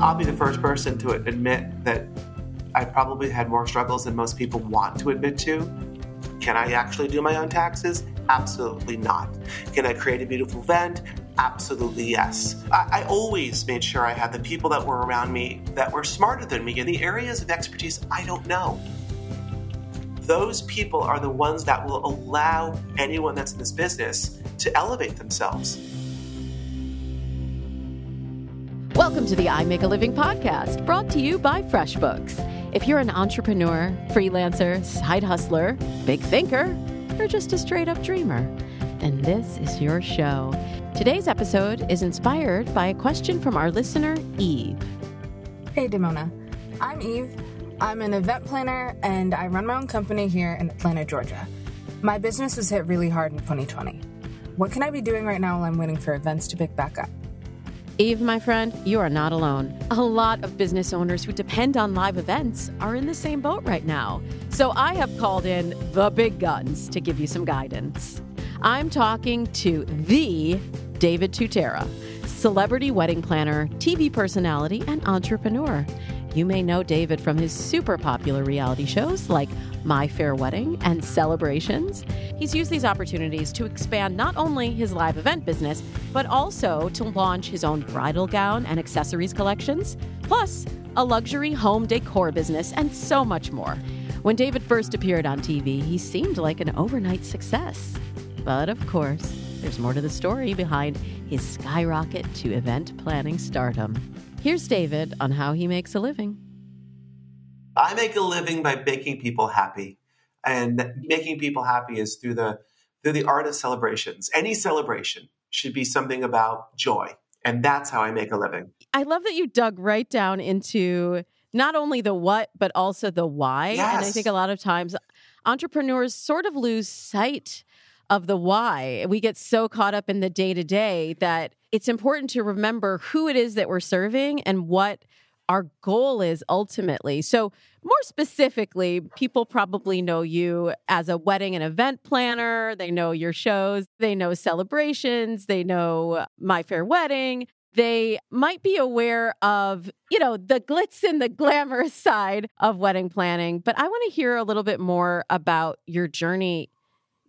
I'll be the first person to admit that I probably had more struggles than most people want to admit to. Can I actually do my own taxes? Absolutely not. Can I create a beautiful event? Absolutely yes. I, I, always made sure I had the people that were around me that were smarter than me in the areas of expertise I don't know. Those people are the ones that will allow anyone that's in this business to elevate themselves. Welcome to the I Make a Living podcast, brought to you by FreshBooks. If you're an entrepreneur, freelancer, side hustler, big thinker, or just a straight up dreamer, then this is your show. Today's episode is inspired by a question from our listener, Eve. Hey, Damona. I'm Eve. I'm an event planner and I run my own company here in Atlanta, Georgia. My business was hit really hard in 2020. What can I be doing right now while I'm waiting for events to pick back up? Eve, my friend, you are not alone. A lot of business owners who depend on live events are in the same boat right now. So I have called in the big guns to give you some guidance. I'm talking to the David Tutera, celebrity wedding planner, TV personality, and entrepreneur. You may know David from his super popular reality shows like My Fair Wedding and Celebrations. He's used these opportunities to expand not only his live event business, but also to launch his own bridal gown and accessories collections, plus a luxury home decor business, and so much more. When David first appeared on TV, he seemed like an overnight success. But of course, there's more to the story behind his skyrocket to event planning stardom. Here's David on how he makes a living. I make a living by making people happy. And making people happy is through the through the art of celebrations. Any celebration should be something about joy. And that's how I make a living. I love that you dug right down into not only the what, but also the why. Yes. And I think a lot of times entrepreneurs sort of lose sight of the why. We get so caught up in the day to day that it's important to remember who it is that we're serving and what our goal is ultimately. So, more specifically, people probably know you as a wedding and event planner. They know your shows, they know celebrations, they know My Fair Wedding. They might be aware of, you know, the glitz and the glamorous side of wedding planning, but I want to hear a little bit more about your journey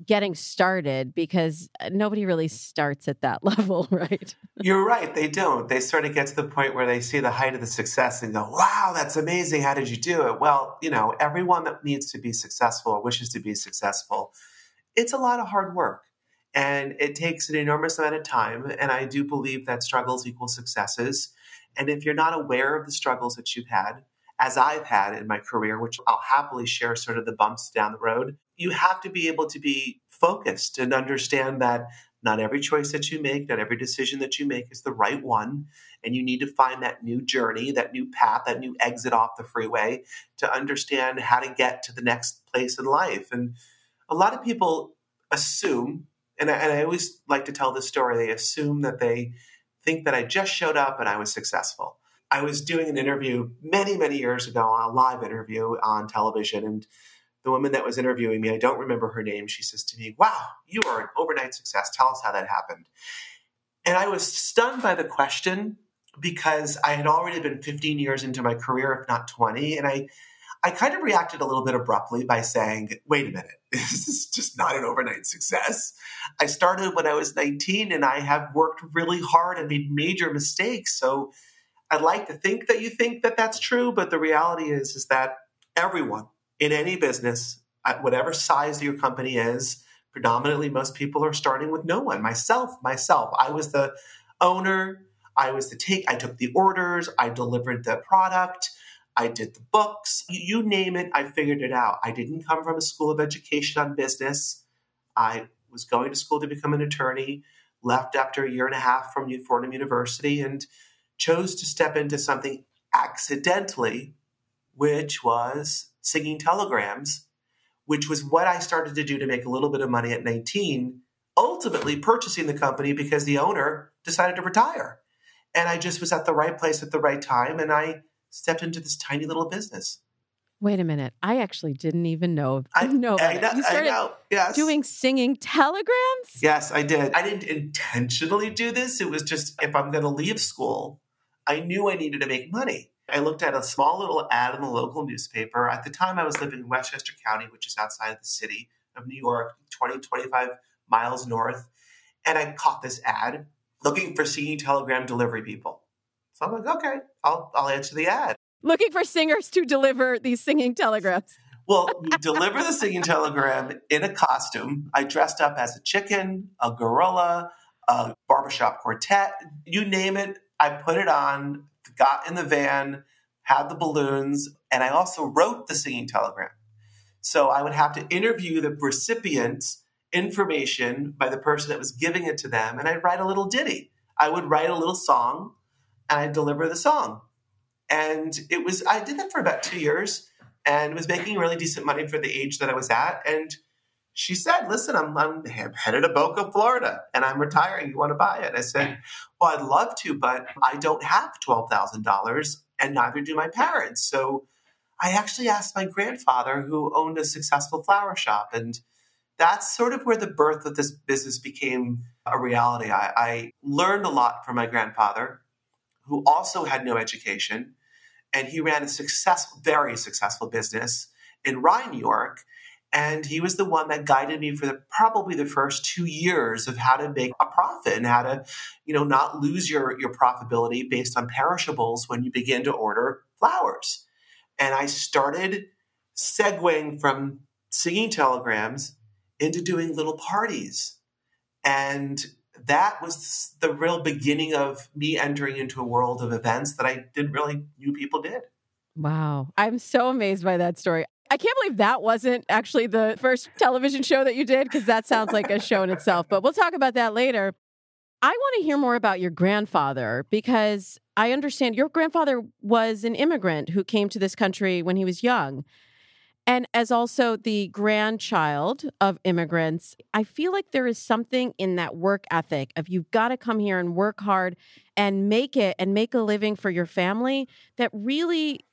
getting started because uh, nobody really starts at that level, right? You're right. They don't. They sort of get to the point where they see the height of the success and go, wow, that's amazing. How did you do it? Well, you know, everyone that needs to be successful or wishes to be successful, it's a lot of hard work and it takes an enormous amount of time. And I do believe that struggles equal successes. And if you're not aware of the struggles that you've had, as I've had in my career, which I'll happily share sort of the bumps down the road, you have to be able to be focused and understand that not every choice that you make, not every decision that you make is the right one. And you need to find that new journey, that new path, that new exit off the freeway to understand how to get to the next place in life. And a lot of people assume, and I, and I always like to tell this story, they assume that they think that I just showed up and I was successful. I was doing an interview many, many years ago, a live interview on television, and the woman that was interviewing me, I don't remember her name, she says to me, Wow, you are an overnight success. Tell us how that happened. And I was stunned by the question because I had already been 15 years into my career, if not 20. And I, I kind of reacted a little bit abruptly by saying, Wait a minute, this is just not an overnight success. I started when I was 19 and I have worked really hard and made major mistakes. So I'd like to think that you think that that's true, but the reality is is that everyone in any business, at whatever size your company is, predominantly most people are starting with no one. Myself, myself, I was the owner. I was the take. I took the orders. I delivered the product. I did the books. You, you name it, I figured it out. I didn't come from a school of education on business. I was going to school to become an attorney. Left after a year and a half from New Fordham University and chose to step into something accidentally, which was singing telegrams, which was what I started to do to make a little bit of money at 19, ultimately purchasing the company because the owner decided to retire. And I just was at the right place at the right time and I stepped into this tiny little business. Wait a minute. I actually didn't even know. I know. I, know, you started I know. Yes. doing singing telegrams? Yes, I did. I didn't intentionally do this. It was just if I'm going to leave school, I knew I needed to make money. I looked at a small little ad in the local newspaper. At the time, I was living in Westchester County, which is outside of the city of New York, 20, 25 miles north. And I caught this ad looking for singing telegram delivery people. So I'm like, okay, I'll, I'll answer the ad. Looking for singers to deliver these singing telegrams. Well, you deliver the singing telegram in a costume. I dressed up as a chicken, a gorilla, a barbershop quartet, you name it. I put it on, got in the van, had the balloons, and I also wrote the singing telegram. So I would have to interview the recipient's information by the person that was giving it to them, and I'd write a little ditty. I would write a little song, and I'd deliver the song. And it was, I did that for about two years and was making really decent money for the age that I was at. And she said, Listen, I'm, I'm headed to Boca, Florida, and I'm retiring. You want to buy it? I said, Well, I'd love to, but I don't have $12,000, and neither do my parents. So I actually asked my grandfather, who owned a successful flower shop. And that's sort of where the birth of this business became a reality. I, I learned a lot from my grandfather, who also had no education and he ran a successful, very successful business in Rye, New York. And he was the one that guided me for the, probably the first two years of how to make a profit and how to, you know, not lose your, your profitability based on perishables when you begin to order flowers. And I started segueing from singing telegrams into doing little parties. And that was the real beginning of me entering into a world of events that I didn't really knew people did. Wow. I'm so amazed by that story. I can't believe that wasn't actually the first television show that you did because that sounds like a show in itself, but we'll talk about that later. I want to hear more about your grandfather because I understand your grandfather was an immigrant who came to this country when he was young. And as also the grandchild of immigrants, I feel like there is something in that work ethic of you've got to come here and work hard and make it and make a living for your family that really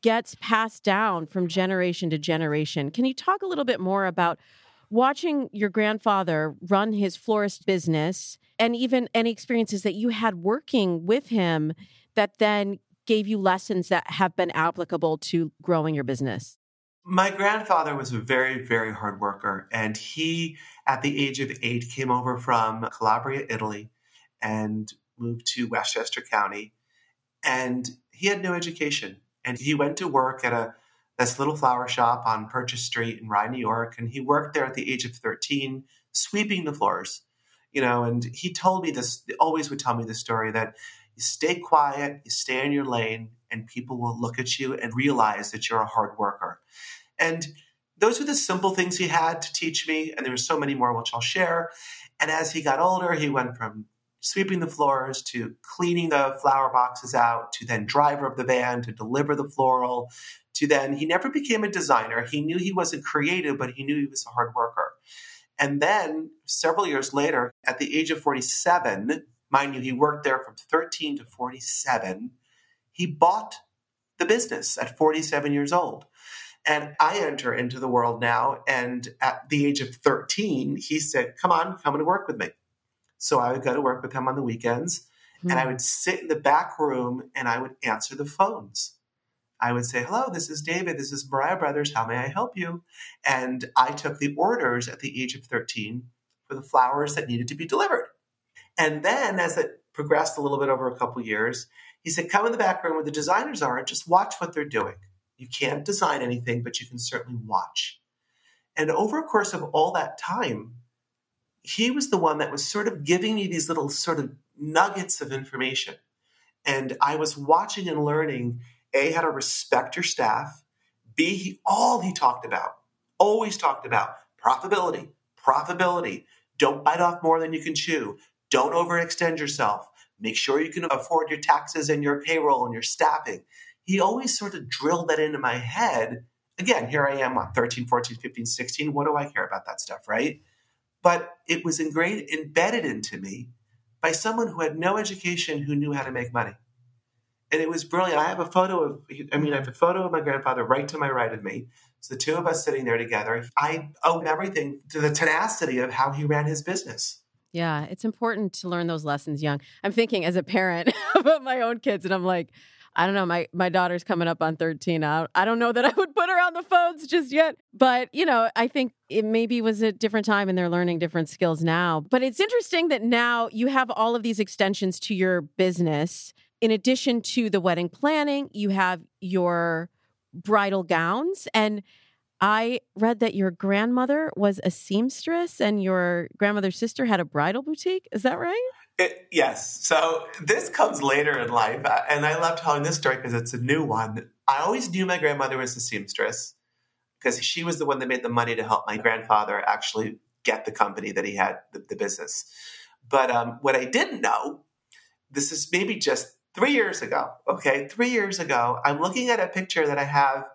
gets passed down from generation to generation. Can you talk a little bit more about watching your grandfather run his florist business and even any experiences that you had working with him that then gave you lessons that have been applicable to growing your business? My grandfather was a very, very hard worker, and he, at the age of eight, came over from Calabria, Italy, and moved to Westchester County. And he had no education, and he went to work at a this little flower shop on Purchase Street in Rye, New York, and he worked there at the age of thirteen, sweeping the floors. You know, and he told me this. Always would tell me the story that you stay quiet, you stay in your lane, and people will look at you and realize that you're a hard worker. And those were the simple things he had to teach me, and there were so many more which I'll share. And as he got older, he went from sweeping the floors to cleaning the flower boxes out to then driver of the van to deliver the floral to then he never became a designer. He knew he wasn't creative, but he knew he was a hard worker. And then several years later, at the age of 47, mind you, he worked there from 13 to 47, he bought the business at 47 years old. And I enter into the world now. And at the age of 13, he said, Come on, come and work with me. So I would go to work with him on the weekends mm-hmm. and I hmm. would sit in the back room and I would answer the phones. I would say, Hello, this is David. This is Mariah Brothers. How may I help you? And I took the orders at the age of 13 for the flowers that needed to be delivered. And then as it progressed a little bit over a couple years, he said, Come in the back room where the designers are and just watch what they're doing. You can't design anything, but you can certainly watch. And over a course of all that time, he was the one that was sort of giving me these little sort of nuggets of information. And I was watching and learning A, how to respect your staff, B, he, all he talked about, always talked about profitability, profitability. Don't bite off more than you can chew. Don't overextend yourself. Make sure you can afford your taxes and your payroll and your staffing he always sort of drilled that into my head. Again, here I am, what, 13, 14, 15, 16. What do I care about that stuff, right? But it was ingrained, embedded into me by someone who had no education who knew how to make money. And it was brilliant. I have a photo of, I mean, I have a photo of my grandfather right to my right of me. So the two of us sitting there together. I owe everything to the tenacity of how he ran his business. Yeah, it's important to learn those lessons young. I'm thinking as a parent about my own kids, and I'm like, I don't know. My my daughter's coming up on 13. I, I don't know that I would put her on the phones just yet. But, you know, I think it maybe was a different time and they're learning different skills now. But it's interesting that now you have all of these extensions to your business. In addition to the wedding planning, you have your bridal gowns. And I read that your grandmother was a seamstress and your grandmother's sister had a bridal boutique. Is that right? It, yes. So this comes later in life. uh, And I love telling this story because it's a new one. I always knew my grandmother was a seamstress because she was the one that made the money to help my grandfather actually get the company that he had, the, the business. But um, what I didn't know, this is maybe just three years ago. Okay. Three years ago, I'm looking at a picture that I have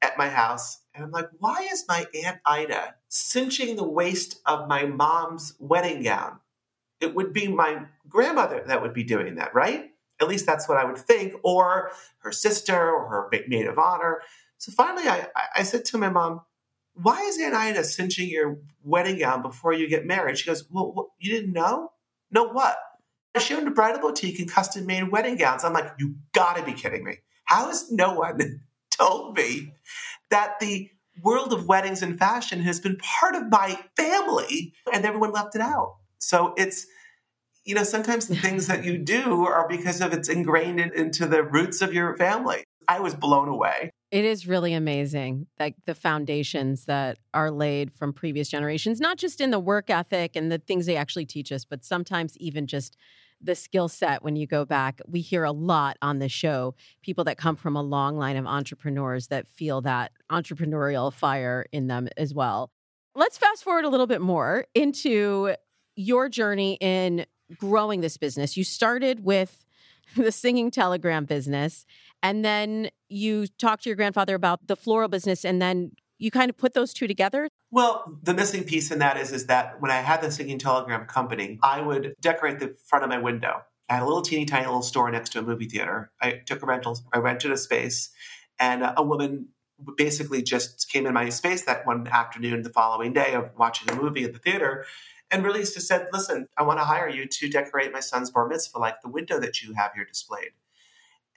at my house. And I'm like, why is my Aunt Ida cinching the waist of my mom's wedding gown? It would be my grandmother that would be doing that, right? At least that's what I would think, or her sister or her maid of honor. So finally, I, I said to my mom, why is Aunt Ida cinching your wedding gown before you get married? She goes, well, what, you didn't know? Know what? She owned a bridal boutique and custom made wedding gowns. I'm like, you gotta be kidding me. How has no one told me that the world of weddings and fashion has been part of my family and everyone left it out? So it's, you know, sometimes the things that you do are because of it's ingrained in, into the roots of your family. I was blown away. It is really amazing, like the foundations that are laid from previous generations, not just in the work ethic and the things they actually teach us, but sometimes even just the skill set when you go back. We hear a lot on the show people that come from a long line of entrepreneurs that feel that entrepreneurial fire in them as well. Let's fast forward a little bit more into your journey in growing this business. You started with the singing telegram business, and then you talked to your grandfather about the floral business, and then you kind of put those two together. Well, the missing piece in that is is that when I had the singing telegram company, I would decorate the front of my window. I had a little teeny tiny little store next to a movie theater. I took a rental, I rented a space, and a woman basically just came in my space that one afternoon, the following day of watching a movie at the theater, and really just said, listen, I want to hire you to decorate my son's bar mitzvah like the window that you have here displayed.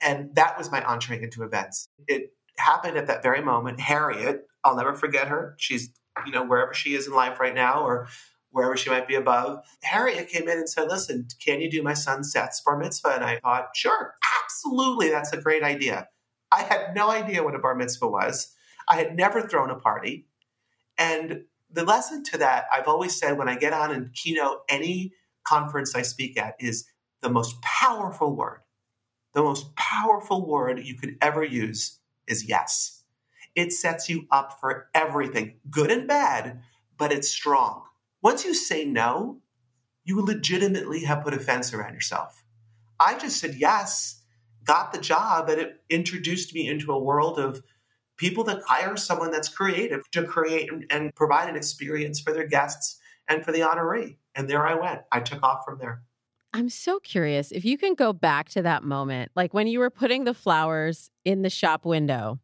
And that was my entree into events. It happened at that very moment. Harriet, I'll never forget her. She's, you know, wherever she is in life right now or wherever she might be above. Harriet came in and said, listen, can you do my son Seth's bar mitzvah? And I thought, sure, absolutely. That's a great idea. I had no idea what a bar mitzvah was. I had never thrown a party. And the lesson to that, I've always said when I get on and keynote any conference I speak at, is the most powerful word. The most powerful word you could ever use is yes. It sets you up for everything, good and bad, but it's strong. Once you say no, you legitimately have put a fence around yourself. I just said yes, got the job, and it introduced me into a world of people that hire someone that's creative to create and provide an experience for their guests and for the honoree. And there I went. I took off from there. I'm so curious if you can go back to that moment, like when you were putting the flowers in the shop window.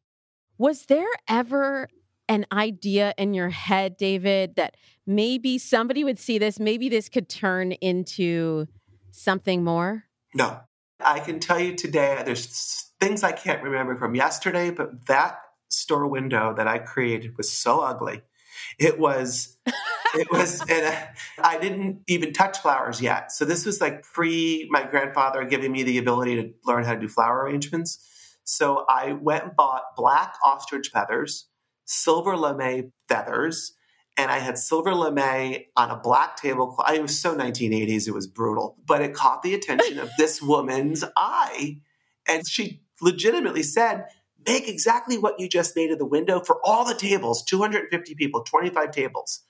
Was there ever an idea in your head, David, that maybe somebody would see this, maybe this could turn into something more? No. I can tell you today, there's things I can't remember from yesterday, but that store window that I created was so ugly. It was, it was, and I didn't even touch flowers yet. So this was like pre my grandfather giving me the ability to learn how to do flower arrangements. So I went and bought black ostrich feathers, silver lame feathers, and I had silver lame on a black tablecloth. It was so 1980s, it was brutal, but it caught the attention of this woman's eye. And she legitimately said, make exactly what you just made of the window for all the tables 250 people 25 tables.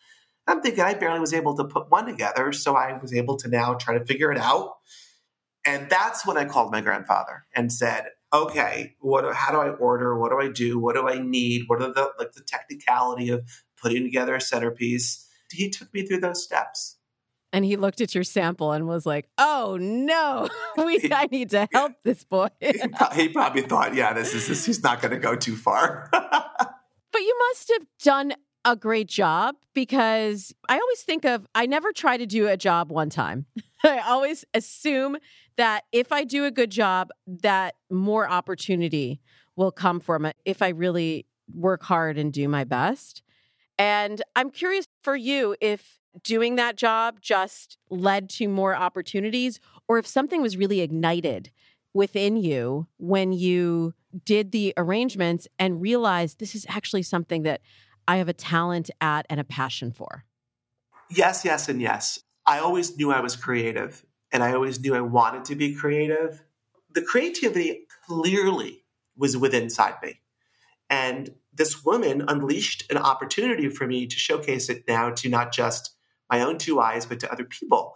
I'm thinking i barely was able to put one together so i was able to now try to figure it out. And that's when i called my grandfather and said okay what how do i order? What do i do? What do i need? What are the like the technicality of putting together a centerpiece? He took me through those steps and he looked at your sample and was like, "Oh no, we I need to help this boy." he probably thought, "Yeah, this is this, he's not going to go too far." but you must have done a great job because I always think of I never try to do a job one time. I always assume that if I do a good job, that more opportunity will come from it if I really work hard and do my best. And I'm curious for you if doing that job just led to more opportunities or if something was really ignited within you when you did the arrangements and realized this is actually something that I have a talent at and a passion for? Yes, yes, and yes. I always knew I was creative and I always knew I wanted to be creative. The creativity clearly was within inside me. And this woman unleashed an opportunity for me to showcase it now to not just my own two eyes, but to other people.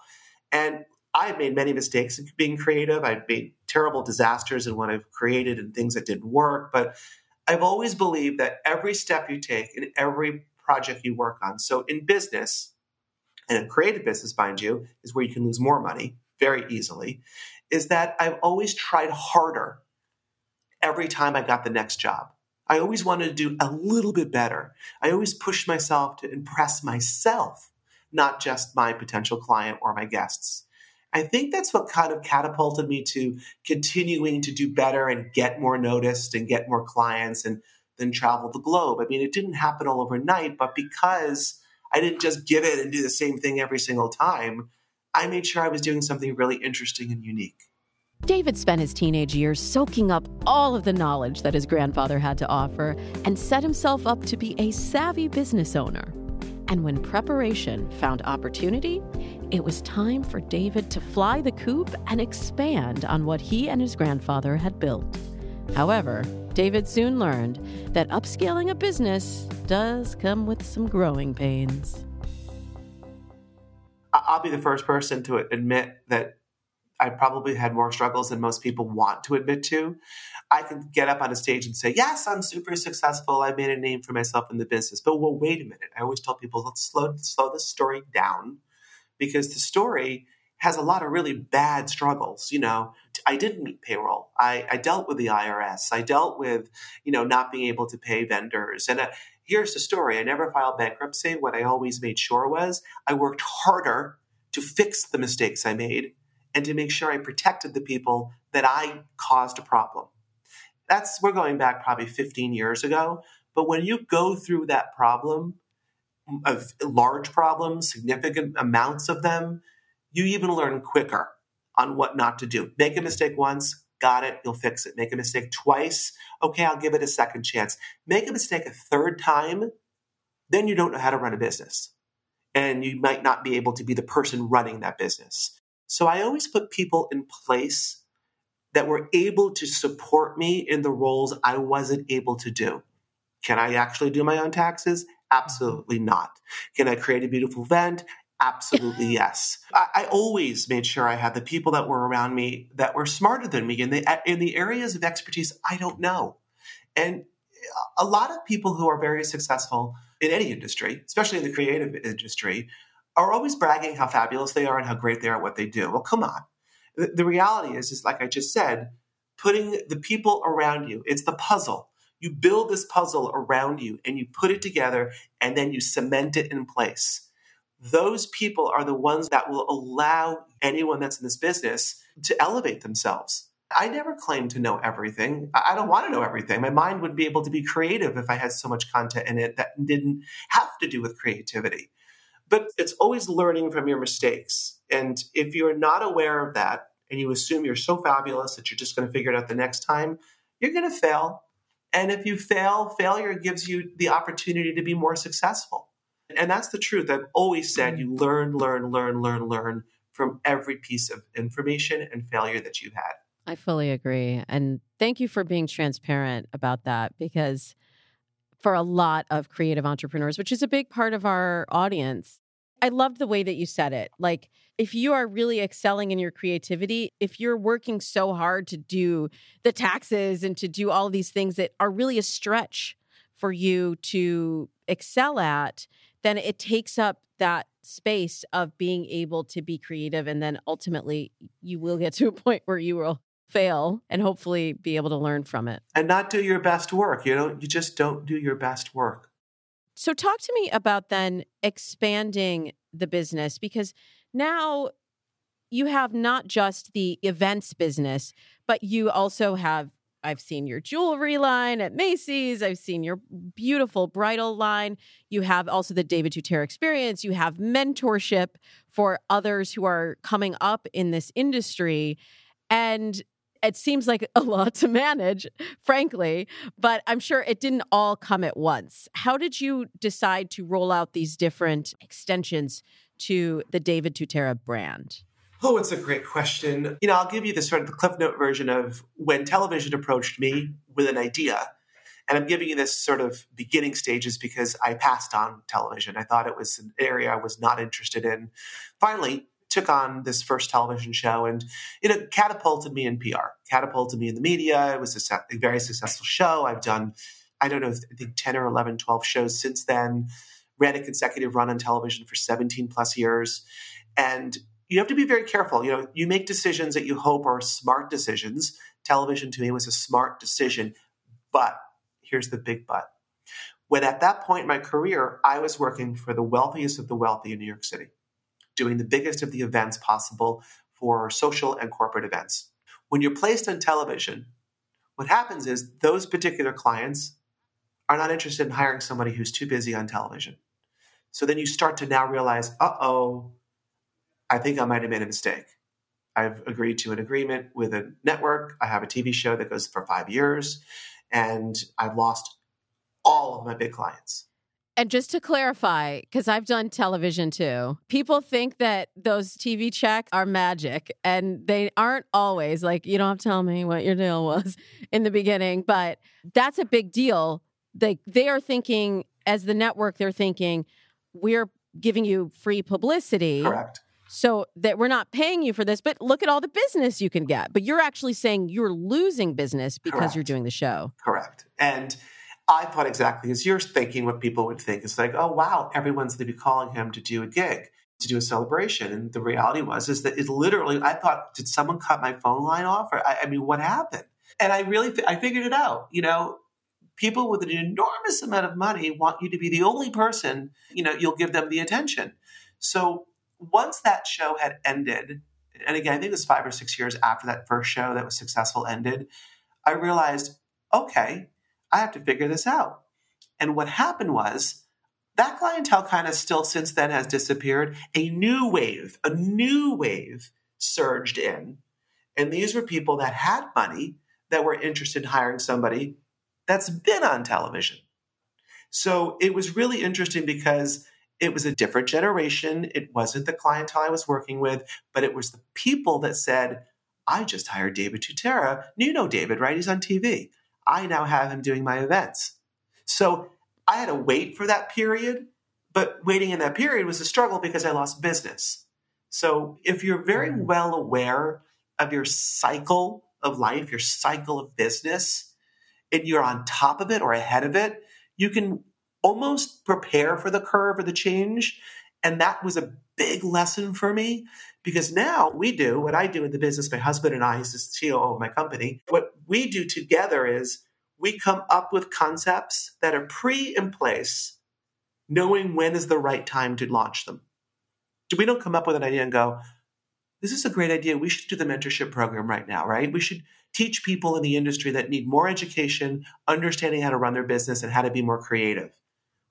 And I've made many mistakes in being creative. I've made terrible disasters in what I've created and things that didn't work. But I've always believed that every step you take in every project you work on, so in business, and a creative business, mind you, is where you can lose more money very easily, is that I've always tried harder every time I got the next job. I always wanted to do a little bit better. I always pushed myself to impress myself, not just my potential client or my guests. I think that's what kind of catapulted me to continuing to do better and get more noticed and get more clients and then travel the globe. I mean, it didn't happen all overnight, but because I didn't just give it and do the same thing every single time, I made sure I was doing something really interesting and unique. David spent his teenage years soaking up all of the knowledge that his grandfather had to offer and set himself up to be a savvy business owner. And when preparation found opportunity, it was time for David to fly the coop and expand on what he and his grandfather had built. However, David soon learned that upscaling a business does come with some growing pains. I'll be the first person to admit that I probably had more struggles than most people want to admit to. I can get up on a stage and say, Yes, I'm super successful. I made a name for myself in the business. But well, wait a minute. I always tell people, let's slow, slow the story down because the story has a lot of really bad struggles. You know, I didn't meet payroll. I, I dealt with the IRS. I dealt with, you know, not being able to pay vendors. And uh, here's the story I never filed bankruptcy. What I always made sure was I worked harder to fix the mistakes I made and to make sure I protected the people that I caused a problem. That's, we're going back probably 15 years ago. But when you go through that problem, of large problems, significant amounts of them, you even learn quicker on what not to do. Make a mistake once, got it, you'll fix it. Make a mistake twice, okay, I'll give it a second chance. Make a mistake a third time, then you don't know how to run a business. And you might not be able to be the person running that business. So I always put people in place that were able to support me in the roles I wasn't able to do. Can I actually do my own taxes? Absolutely not. Can I create a beautiful event? Absolutely yes. I, I, always made sure I had the people that were around me that were smarter than me in the in the areas of expertise I don't know. And a lot of people who are very successful in any industry, especially in the creative industry, are always bragging how fabulous they are and how great they are at what they do. Well, come on. The, the reality is, is like I just said, putting the people around you. It's the puzzle you build this puzzle around you and you put it together and then you cement it in place. Those people are the ones that will allow anyone that's in this business to elevate themselves. I never claim to know everything. I don't want to know everything. My mind would be able to be creative if I had so much content in it that didn't have to do with creativity. But it's always learning from your mistakes. And if you're not aware of that and you assume you're so fabulous that you're just going to figure it out the next time, you're going to fail and if you fail, failure gives you the opportunity to be more successful. And that's the truth. I've always said you learn, learn, learn, learn, learn from every piece of information and failure that you've had. I fully agree. And thank you for being transparent about that because for a lot of creative entrepreneurs, which is a big part of our audience, I loved the way that you said it. Like, if you are really excelling in your creativity, if you're working so hard to do the taxes and to do all these things that are really a stretch for you to excel at, then it takes up that space of being able to be creative. And then ultimately, you will get to a point where you will fail and hopefully be able to learn from it. And not do your best work. You know, you just don't do your best work. So, talk to me about then expanding the business because now you have not just the events business, but you also have. I've seen your jewelry line at Macy's. I've seen your beautiful bridal line. You have also the David Tutera experience. You have mentorship for others who are coming up in this industry. And it seems like a lot to manage, frankly, but I'm sure it didn't all come at once. How did you decide to roll out these different extensions to the David Tutera brand? Oh, it's a great question. You know, I'll give you the sort of the Cliff Note version of when television approached me with an idea. And I'm giving you this sort of beginning stages because I passed on television. I thought it was an area I was not interested in. Finally, took on this first television show and it catapulted me in PR, catapulted me in the media. It was a, very successful show. I've done, I don't know, I think 10 or 11, 12 shows since then, ran a consecutive run on television for 17 plus years. And you have to be very careful. You know, you make decisions that you hope are smart decisions. Television to me was a smart decision. But here's the big but. When at that point in my career, I was working for the wealthiest of the wealthy in New York City doing the biggest of the events possible for social and corporate events. When you're placed on television, what happens is those particular clients are not interested in hiring somebody who's too busy on television. So then you start to now realize, uh oh, I think I might have made a mistake. I've agreed to an agreement with a network. I have a TV show that goes for five years, and I've lost all of my big clients. And just to clarify, because I've done television too, people think that those TV checks are magic and they aren't always. Like, you don't have to tell me what your deal was in the beginning, but that's a big deal. They, they are thinking, as the network, they're thinking, we're giving you free publicity. Correct. So that we're not paying you for this, but look at all the business you can get. But you're actually saying you're losing business because Correct. you're doing the show. Correct. And I thought exactly as you're thinking what people would think. It's like, oh wow, everyone's going to be calling him to do a gig, to do a celebration. And the reality was is that it literally, I thought, did someone cut my phone line off? Or I, I mean, what happened? And I really, I figured it out. You know, people with an enormous amount of money want you to be the only person. You know, you'll give them the attention. So once that show had ended, and again, I think it was five or six years after that first show that was successful ended, I realized, okay, I have to figure this out. And what happened was that clientele kind of still since then has disappeared. A new wave, a new wave surged in. And these were people that had money that were interested in hiring somebody that's been on television. So it was really interesting because it was a different generation. It wasn't the clientele I was working with, but it was the people that said, I just hired David Tutera. You know David, right? He's on TV. I now have him doing my events. So I had to wait for that period, but waiting in that period was a struggle because I lost business. So if you're very mm. well aware of your cycle of life, your cycle of business, and you're on top of it or ahead of it, you can almost prepare for the curve or the change. And that was a big lesson for me because now we do what I do in the business. My husband and I, he's the CEO of my company. What we do together is we come up with concepts that are pre in place, knowing when is the right time to launch them. We don't come up with an idea and go, this is a great idea. We should do the mentorship program right now, right? We should teach people in the industry that need more education, understanding how to run their business and how to be more creative.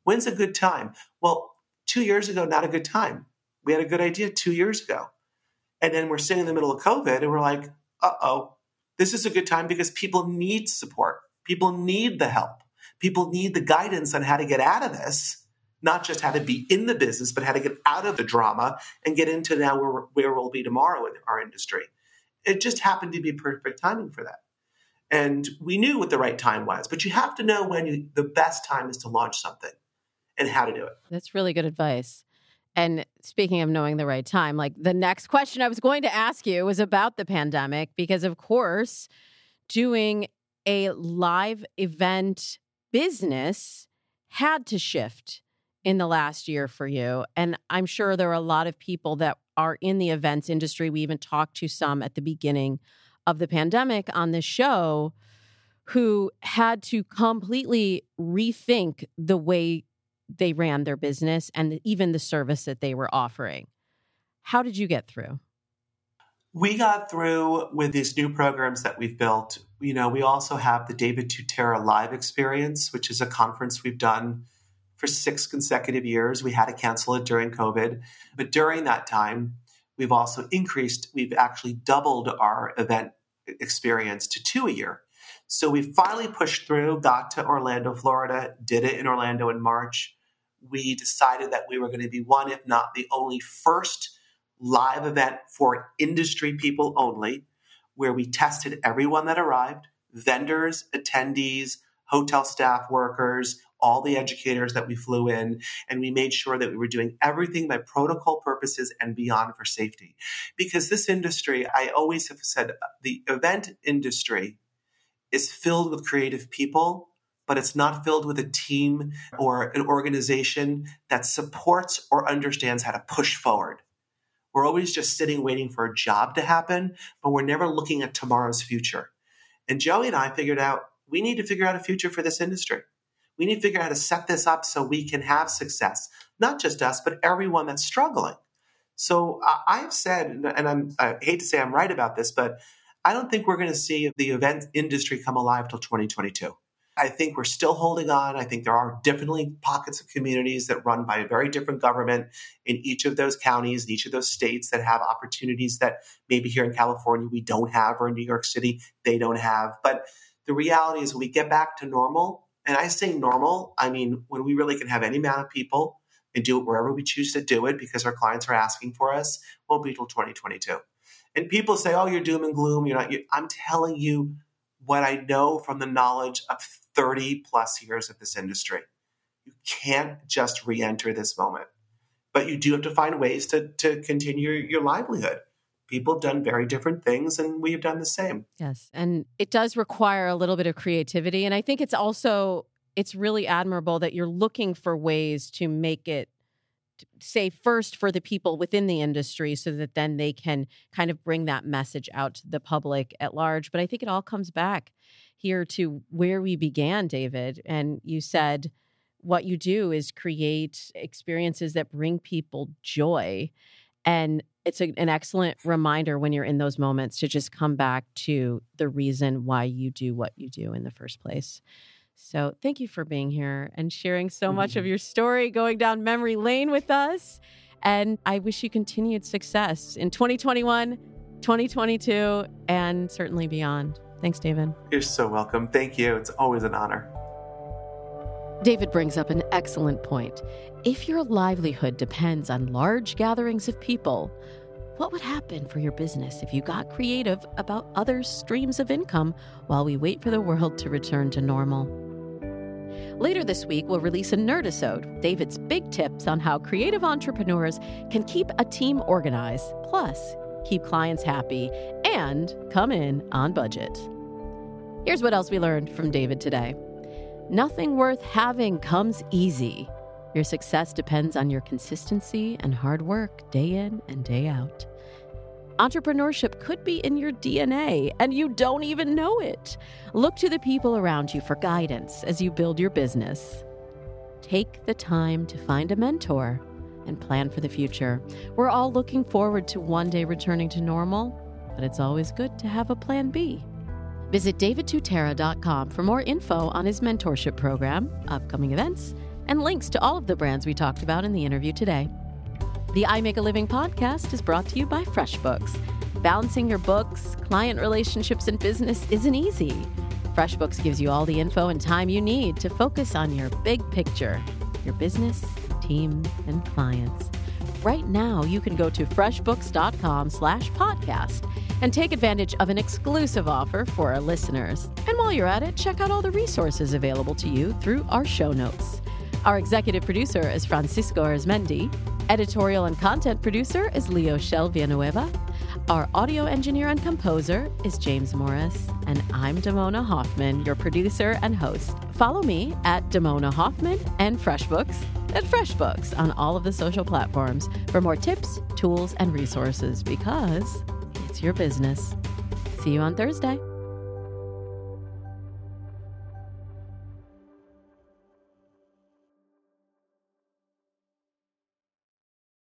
When's a good time? Well, two years ago, not a good time. We had a good idea two years ago. And then we're sitting in the middle of COVID and we're like, uh oh, this is a good time because people need support. People need the help. People need the guidance on how to get out of this, not just how to be in the business, but how to get out of the drama and get into now where, where we'll be tomorrow in our industry. It just happened to be perfect timing for that. And we knew what the right time was, but you have to know when you, the best time is to launch something and how to do it. That's really good advice. And speaking of knowing the right time, like the next question I was going to ask you was about the pandemic, because of course, doing a live event business had to shift in the last year for you. And I'm sure there are a lot of people that are in the events industry. We even talked to some at the beginning of the pandemic on this show who had to completely rethink the way they ran their business and even the service that they were offering. How did you get through? We got through with these new programs that we've built. You know, we also have the David Tutera Live Experience, which is a conference we've done for six consecutive years. We had to cancel it during COVID. But during that time, we've also increased, we've actually doubled our event experience to two a year. So we finally pushed through, got to Orlando, Florida, did it in Orlando in March. We decided that we were going to be one, if not the only first live event for industry people only, where we tested everyone that arrived vendors, attendees, hotel staff workers, all the educators that we flew in, and we made sure that we were doing everything by protocol purposes and beyond for safety. Because this industry, I always have said, uh, the event industry is filled with creative people but it's not filled with a team or an organization that supports or understands how to push forward. We're always just sitting waiting for a job to happen, but we're never looking at tomorrow's future. And Joey and I figured out we need to figure out a future for this industry. We need to figure out how to set this up so we can have success, not just us, but everyone that's struggling. So I've said, and I'm, I hate to say I'm right about this, but I don't think we're going to see the event industry come alive till 2022. I think we're still holding on. I think there are definitely pockets of communities that run by a very different government in each of those counties, in each of those states that have opportunities that maybe here in California we don't have, or in New York City they don't have. But the reality is, when we get back to normal, and I say normal, I mean when we really can have any amount of people and do it wherever we choose to do it because our clients are asking for us, won't be till 2022. And people say, "Oh, you're doom and gloom." You're not. You, I'm telling you what I know from the knowledge of 30 plus years of this industry. You can't just re enter this moment, but you do have to find ways to, to continue your livelihood. People have done very different things, and we have done the same. Yes. And it does require a little bit of creativity. And I think it's also it's really admirable that you're looking for ways to make it say first for the people within the industry so that then they can kind of bring that message out to the public at large but i think it all comes back here to where we began david and you said what you do is create experiences that bring people joy and it's a, an excellent reminder when you're in those moments to just come back to the reason why you do what you do in the first place so thank you for being here and sharing so much mm-hmm. of your story, going down memory lane with us. And I wish you continued success in 2021, 2022, and certainly beyond. Thanks, David. You're so welcome. Thank you. It's always an honor. David brings up an excellent point. If your livelihood depends on large gatherings of people, what would happen for your business if you got creative about other streams of income while we wait for the world to return to normal? Later this week, we'll release a Nerdisode, David's big tips on how creative entrepreneurs can keep a team organized, plus keep clients happy, and come in on budget. Here's what else we learned from David today Nothing worth having comes easy. Your success depends on your consistency and hard work day in and day out. Entrepreneurship could be in your DNA and you don't even know it. Look to the people around you for guidance as you build your business. Take the time to find a mentor and plan for the future. We're all looking forward to one day returning to normal, but it's always good to have a plan B. Visit davidtutera.com for more info on his mentorship program, upcoming events, and links to all of the brands we talked about in the interview today. The I Make a Living podcast is brought to you by FreshBooks. Balancing your books, client relationships, and business isn't easy. FreshBooks gives you all the info and time you need to focus on your big picture, your business, team, and clients. Right now, you can go to freshbooks.com slash podcast and take advantage of an exclusive offer for our listeners. And while you're at it, check out all the resources available to you through our show notes. Our executive producer is Francisco Arizmendi. Editorial and content producer is Leo Shell Villanueva. Our audio engineer and composer is James Morris. And I'm Damona Hoffman, your producer and host. Follow me at Damona Hoffman and FreshBooks at FreshBooks on all of the social platforms for more tips, tools, and resources because it's your business. See you on Thursday.